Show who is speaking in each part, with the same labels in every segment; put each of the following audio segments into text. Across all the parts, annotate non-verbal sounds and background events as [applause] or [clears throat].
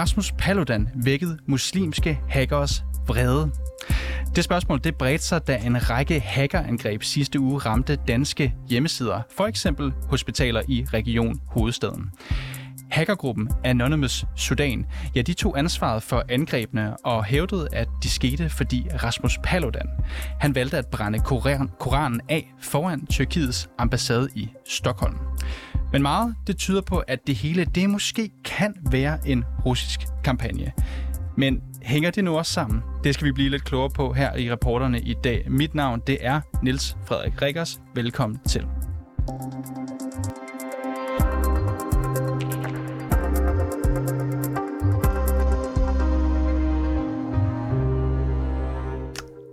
Speaker 1: Rasmus Paludan vækket muslimske hackers vrede? Det spørgsmål det bredte sig, da en række hackerangreb sidste uge ramte danske hjemmesider, for eksempel hospitaler i Region Hovedstaden. Hackergruppen Anonymous Sudan, ja, de tog ansvaret for angrebene og hævdede, at de skete, fordi Rasmus Paludan, han valgte at brænde Koran, Koranen af foran Tyrkiets ambassade i Stockholm. Men meget, det tyder på, at det hele, det måske kan være en russisk kampagne. Men hænger det nu også sammen? Det skal vi blive lidt klogere på her i reporterne i dag. Mit navn, det er Niels Frederik Rikkers. Velkommen til.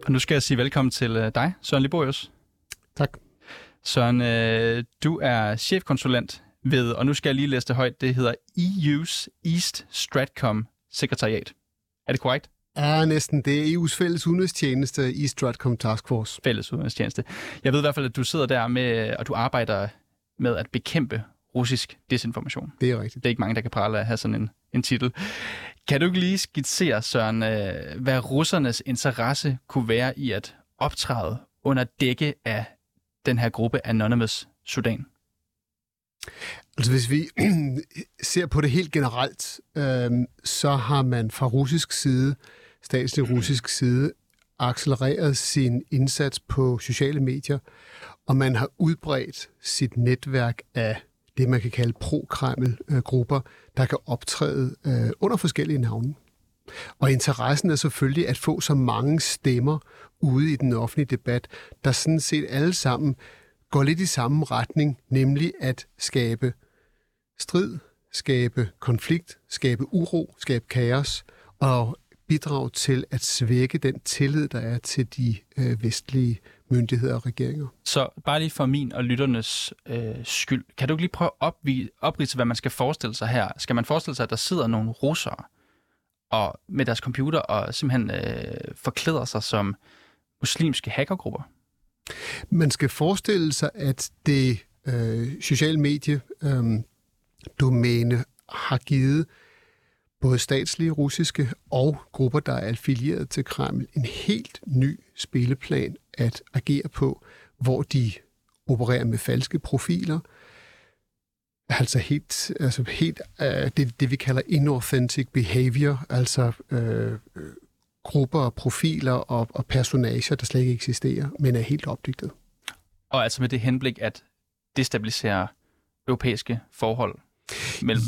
Speaker 1: Og nu skal jeg sige velkommen til øh, dig, Søren Liborius.
Speaker 2: Tak.
Speaker 1: Søren, øh, du er chefkonsulent ved, og nu skal jeg lige læse det højt, det hedder EU's East Stratcom Sekretariat. Er det korrekt?
Speaker 2: Ja, næsten. Det er EU's fælles udenrigstjeneste i Stratcom Task Force.
Speaker 1: Fælles udenrigstjeneste. Jeg ved i hvert fald, at du sidder der med, og du arbejder med at bekæmpe russisk desinformation.
Speaker 2: Det er rigtigt.
Speaker 1: Det er ikke mange, der kan prale at have sådan en, en titel. Kan du ikke lige skitsere, Søren, øh, hvad russernes interesse kunne være i at optræde under dække af den her gruppe Anonymous Sudan?
Speaker 2: Altså hvis vi [clears throat] ser på det helt generelt, øh, så har man fra russisk side, statslig russisk side, accelereret sin indsats på sociale medier, og man har udbredt sit netværk af det, man kan kalde pro-Kreml-grupper, øh, der kan optræde øh, under forskellige navne. Og interessen er selvfølgelig at få så mange stemmer ude i den offentlige debat, der sådan set alle sammen går lidt i samme retning, nemlig at skabe strid, skabe konflikt, skabe uro, skabe kaos og bidrage til at svække den tillid, der er til de øh, vestlige myndigheder og regeringer.
Speaker 1: Så bare lige for min og lytternes øh, skyld, kan du ikke lige prøve at oprise, hvad man skal forestille sig her? Skal man forestille sig, at der sidder nogle russere og med deres computer og simpelthen øh, forklæder sig som muslimske hackergrupper?
Speaker 2: Man skal forestille sig, at det øh, sociale medie øh, domæne har givet både statslige russiske og grupper, der er affilieret til Kreml, en helt ny spilleplan at agere på, hvor de opererer med falske profiler, altså helt, altså helt uh, det, det, vi kalder inauthentic behavior, altså uh, grupper og profiler og, og personager, der slet ikke eksisterer, men er helt opdigtet.
Speaker 1: Og altså med det henblik at destabilisere europæiske forhold mellem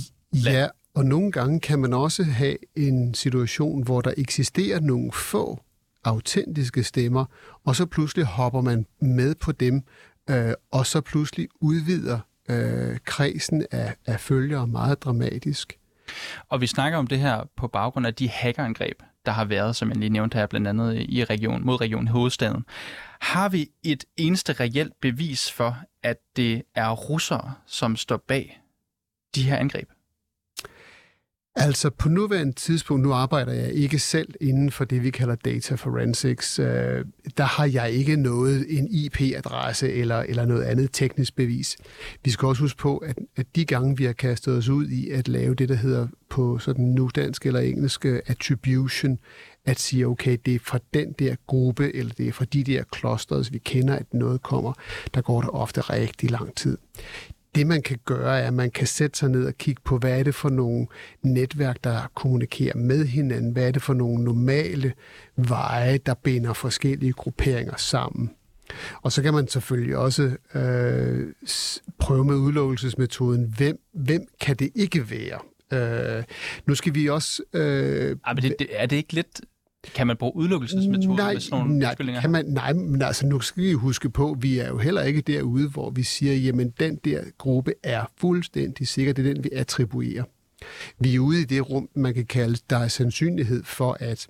Speaker 2: Ja, og nogle gange kan man også have en situation, hvor der eksisterer nogle få autentiske stemmer, og så pludselig hopper man med på dem, øh, og så pludselig udvider øh, kredsen af, af følgere meget dramatisk.
Speaker 1: Og vi snakker om det her på baggrund af de hackerangreb, der har været, som jeg lige nævnte her, blandt andet i region, mod region Hovedstaden. Har vi et eneste reelt bevis for, at det er russere, som står bag de her angreb?
Speaker 2: Altså på nuværende tidspunkt, nu arbejder jeg ikke selv inden for det, vi kalder data forensics. Øh, der har jeg ikke noget, en IP-adresse eller, eller noget andet teknisk bevis. Vi skal også huske på, at, at de gange, vi har kastet os ud i at lave det, der hedder på sådan nu dansk eller engelsk øh, attribution, at sige, okay, det er fra den der gruppe, eller det er fra de der clusters, vi kender, at noget kommer, der går der ofte rigtig lang tid det man kan gøre, er, at man kan sætte sig ned og kigge på, hvad er det for nogle netværk, der kommunikerer med hinanden? Hvad er det for nogle normale veje, der binder forskellige grupperinger sammen? Og så kan man selvfølgelig også øh, prøve med udelukkelsesmetoden, hvem, hvem kan det ikke være? Øh, nu skal vi også... Øh,
Speaker 1: ja, men det, det, er det ikke lidt kan man bruge udelukkelsesmetoder
Speaker 2: nej,
Speaker 1: med sådan nogle
Speaker 2: nej, kan man, nej, men altså nu skal vi huske på, vi er jo heller ikke derude, hvor vi siger, jamen den der gruppe er fuldstændig sikker, det er den, vi attribuerer. Vi er ude i det rum, man kan kalde, der er sandsynlighed for, at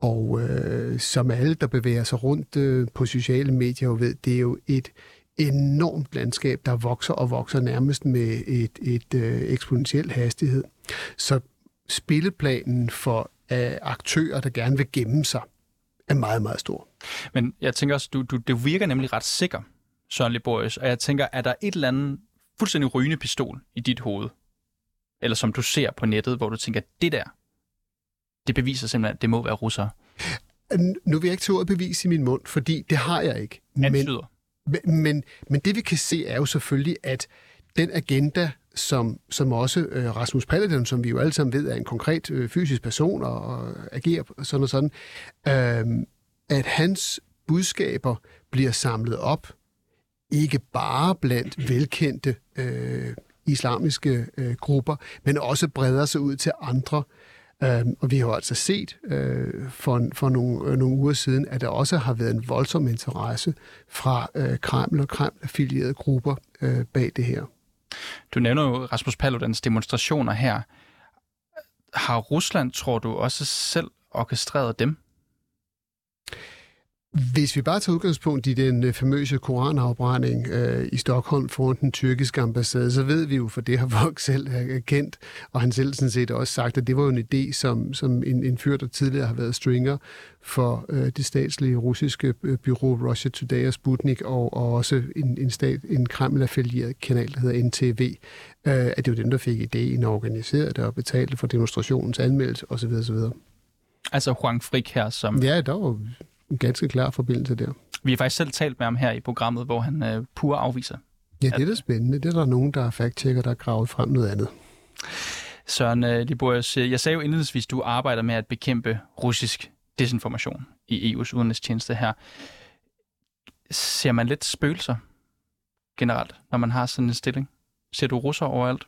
Speaker 2: og øh, som alle, der bevæger sig rundt øh, på sociale medier, jo ved, det er jo et enormt landskab, der vokser og vokser nærmest med et, et øh, eksponentiel hastighed. Så spilleplanen for øh, aktører, der gerne vil gemme sig, er meget, meget stor.
Speaker 1: Men jeg tænker også, du, du, det virker nemlig ret sikker, Søren Liborius, og jeg tænker, er der et eller andet fuldstændig rygende pistol i dit hoved, eller som du ser på nettet, hvor du tænker, det der, det beviser simpelthen, at det må være russere?
Speaker 2: Nu vil jeg ikke tage ordet bevis i min mund, fordi det har jeg ikke.
Speaker 1: Men,
Speaker 2: men, men, men det vi kan se er jo selvfølgelig, at den agenda, som, som også øh, Rasmus Paludan, som vi jo alle sammen ved er en konkret øh, fysisk person og, og agerer sådan og sådan, øh, at hans budskaber bliver samlet op, ikke bare blandt velkendte øh, islamiske øh, grupper, men også breder sig ud til andre. Øh, og vi har jo altså set øh, for, for nogle, øh, nogle uger siden, at der også har været en voldsom interesse fra øh, Kreml og Kreml-affilierede grupper øh, bag det her.
Speaker 1: Du nævner jo Rasmus Paludans demonstrationer her. Har Rusland, tror du, også selv orkestreret dem?
Speaker 2: Hvis vi bare tager udgangspunkt i den øh, famøse koranafbrænding øh, i Stockholm foran den tyrkiske ambassade, så ved vi jo, for det har [laughs] Vogt selv er kendt, og han selv sådan set også sagt, at det var jo en idé, som, som en, en fyr, der tidligere har været stringer for øh, det statslige russiske øh, bureau Russia Today og Sputnik, og, og også en, en, stat, en Kreml-affilieret kanal, der hedder NTV, øh, at det var dem, der fik idéen og organiserede det og betalte for demonstrationens anmeldelse osv. osv.
Speaker 1: Altså Juan Frik her, som...
Speaker 2: Ja, der var en ganske klar forbindelse der.
Speaker 1: Vi har faktisk selv talt med ham her i programmet, hvor han øh, pur afviser.
Speaker 2: Ja, det er da spændende. Det er der nogen, der er fact-checker, der har gravet frem noget andet.
Speaker 1: Søren øh, Liborius, øh, jeg sagde jo indledningsvis, at du arbejder med at bekæmpe russisk desinformation i EU's udenrigstjeneste her. Ser man lidt spøgelser generelt, når man har sådan en stilling? Ser du russer overalt?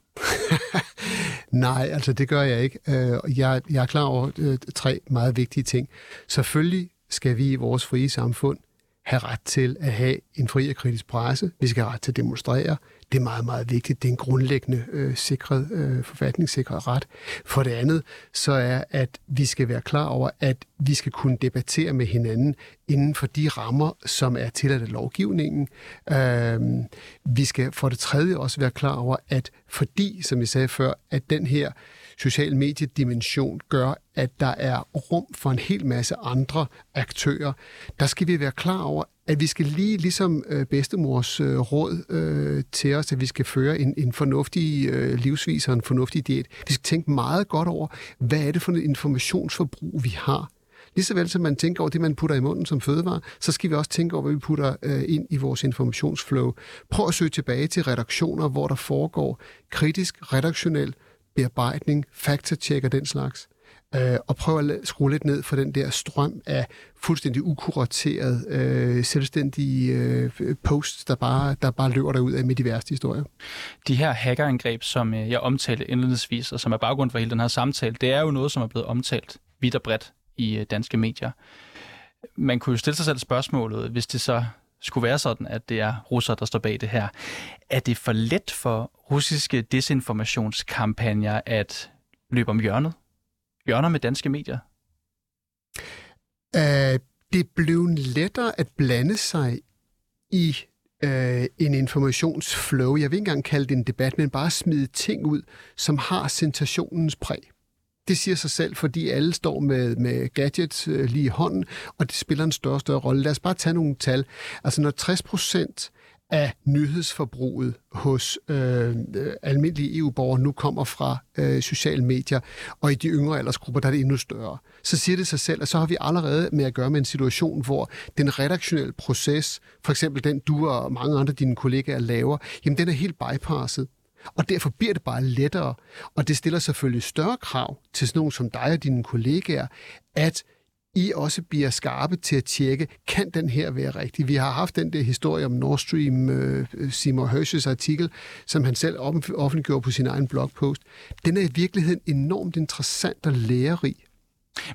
Speaker 1: [laughs]
Speaker 2: Nej, altså det gør jeg ikke. Øh, jeg, jeg er klar over øh, tre meget vigtige ting. Selvfølgelig skal vi i vores frie samfund have ret til at have en fri og kritisk presse. Vi skal have ret til at demonstrere. Det er meget, meget vigtigt. Det er en grundlæggende øh, sikret, øh, forfatningssikret ret. For det andet, så er, at vi skal være klar over, at vi skal kunne debattere med hinanden inden for de rammer, som er tilladt af lovgivningen. Øh, vi skal for det tredje også være klar over, at fordi, som jeg sagde før, at den her social mediedimension gør, at der er rum for en hel masse andre aktører. Der skal vi være klar over, at vi skal lige ligesom øh, bedstemors øh, råd øh, til os, at vi skal føre en, en fornuftig øh, livsvis og en fornuftig diæt. Vi skal tænke meget godt over, hvad er det for et informationsforbrug, vi har. Lige vel som man tænker over det, man putter i munden som fødevare, så skal vi også tænke over, hvad vi putter øh, ind i vores informationsflow. Prøv at søge tilbage til redaktioner, hvor der foregår kritisk, redaktionel bearbejdning, faktatjek og den slags. Øh, og prøve at skrue lidt ned for den der strøm af fuldstændig ukurateret, øh, selvstændige øh, posts, der bare, der bare løber derud af med de værste historier.
Speaker 1: De her hackerangreb, som øh, jeg omtalte indledningsvis, og som er baggrund for hele den her samtale, det er jo noget, som er blevet omtalt vidt og bredt i øh, danske medier. Man kunne jo stille sig selv spørgsmålet, hvis det så skulle være sådan, at det er russer, der står bag det her. Er det for let for russiske desinformationskampagner at løbe om hjørnet? Hjørner med danske medier?
Speaker 2: Uh, det blev lettere at blande sig i uh, en informationsflow. Jeg vil ikke engang kalde det en debat, men bare smide ting ud, som har sensationens præg. Det siger sig selv, fordi alle står med, med gadgets øh, lige i hånden, og det spiller en større og større rolle. Lad os bare tage nogle tal. Altså når 60 procent af nyhedsforbruget hos øh, almindelige EU-borgere nu kommer fra øh, sociale medier, og i de yngre aldersgrupper, der er det endnu større. Så siger det sig selv, at så har vi allerede med at gøre med en situation, hvor den redaktionelle proces, for eksempel den du og mange andre dine kollegaer laver, jamen den er helt bypasset. Og derfor bliver det bare lettere, og det stiller selvfølgelig større krav til sådan nogen som dig og dine kollegaer, at I også bliver skarpe til at tjekke, kan den her være rigtig? Vi har haft den der historie om Nord Stream, uh, Seymour Hersh's artikel, som han selv offentliggjorde på sin egen blogpost. Den er i virkeligheden enormt interessant og lærerig.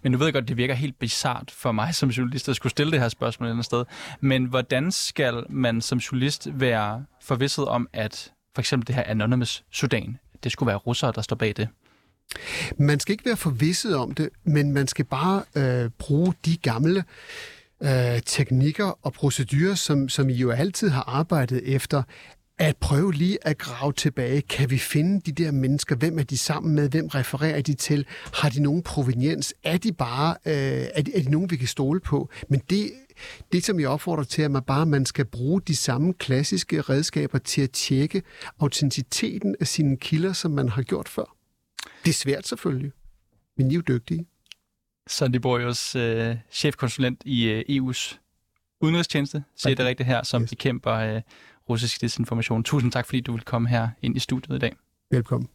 Speaker 1: Men nu ved jeg godt, det virker helt bizart for mig som journalist at skulle stille det her spørgsmål et andet sted. Men hvordan skal man som journalist være forvisset om, at for eksempel det her Anonymous Sudan, det skulle være russere, der står bag det?
Speaker 2: Man skal ikke være forvisset om det, men man skal bare øh, bruge de gamle øh, teknikker og procedurer, som, som I jo altid har arbejdet efter, at prøve lige at grave tilbage. Kan vi finde de der mennesker? Hvem er de sammen med? Hvem refererer de til? Har de nogen proveniens? Er de bare øh, er, de, er de nogen, vi kan stole på? Men det, det, som jeg opfordrer til, er, at man bare man skal bruge de samme klassiske redskaber til at tjekke autenticiteten af sine kilder, som man har gjort før. Det er svært selvfølgelig, men I er jo dygtige.
Speaker 1: Sandy Borgers, øh, chefkonsulent i øh, EU's udenrigstjeneste, siger det rigtigt her, som yes. bekæmper øh, russisk desinformation. Tusind tak, fordi du vil komme her ind i studiet i dag.
Speaker 2: Velkommen.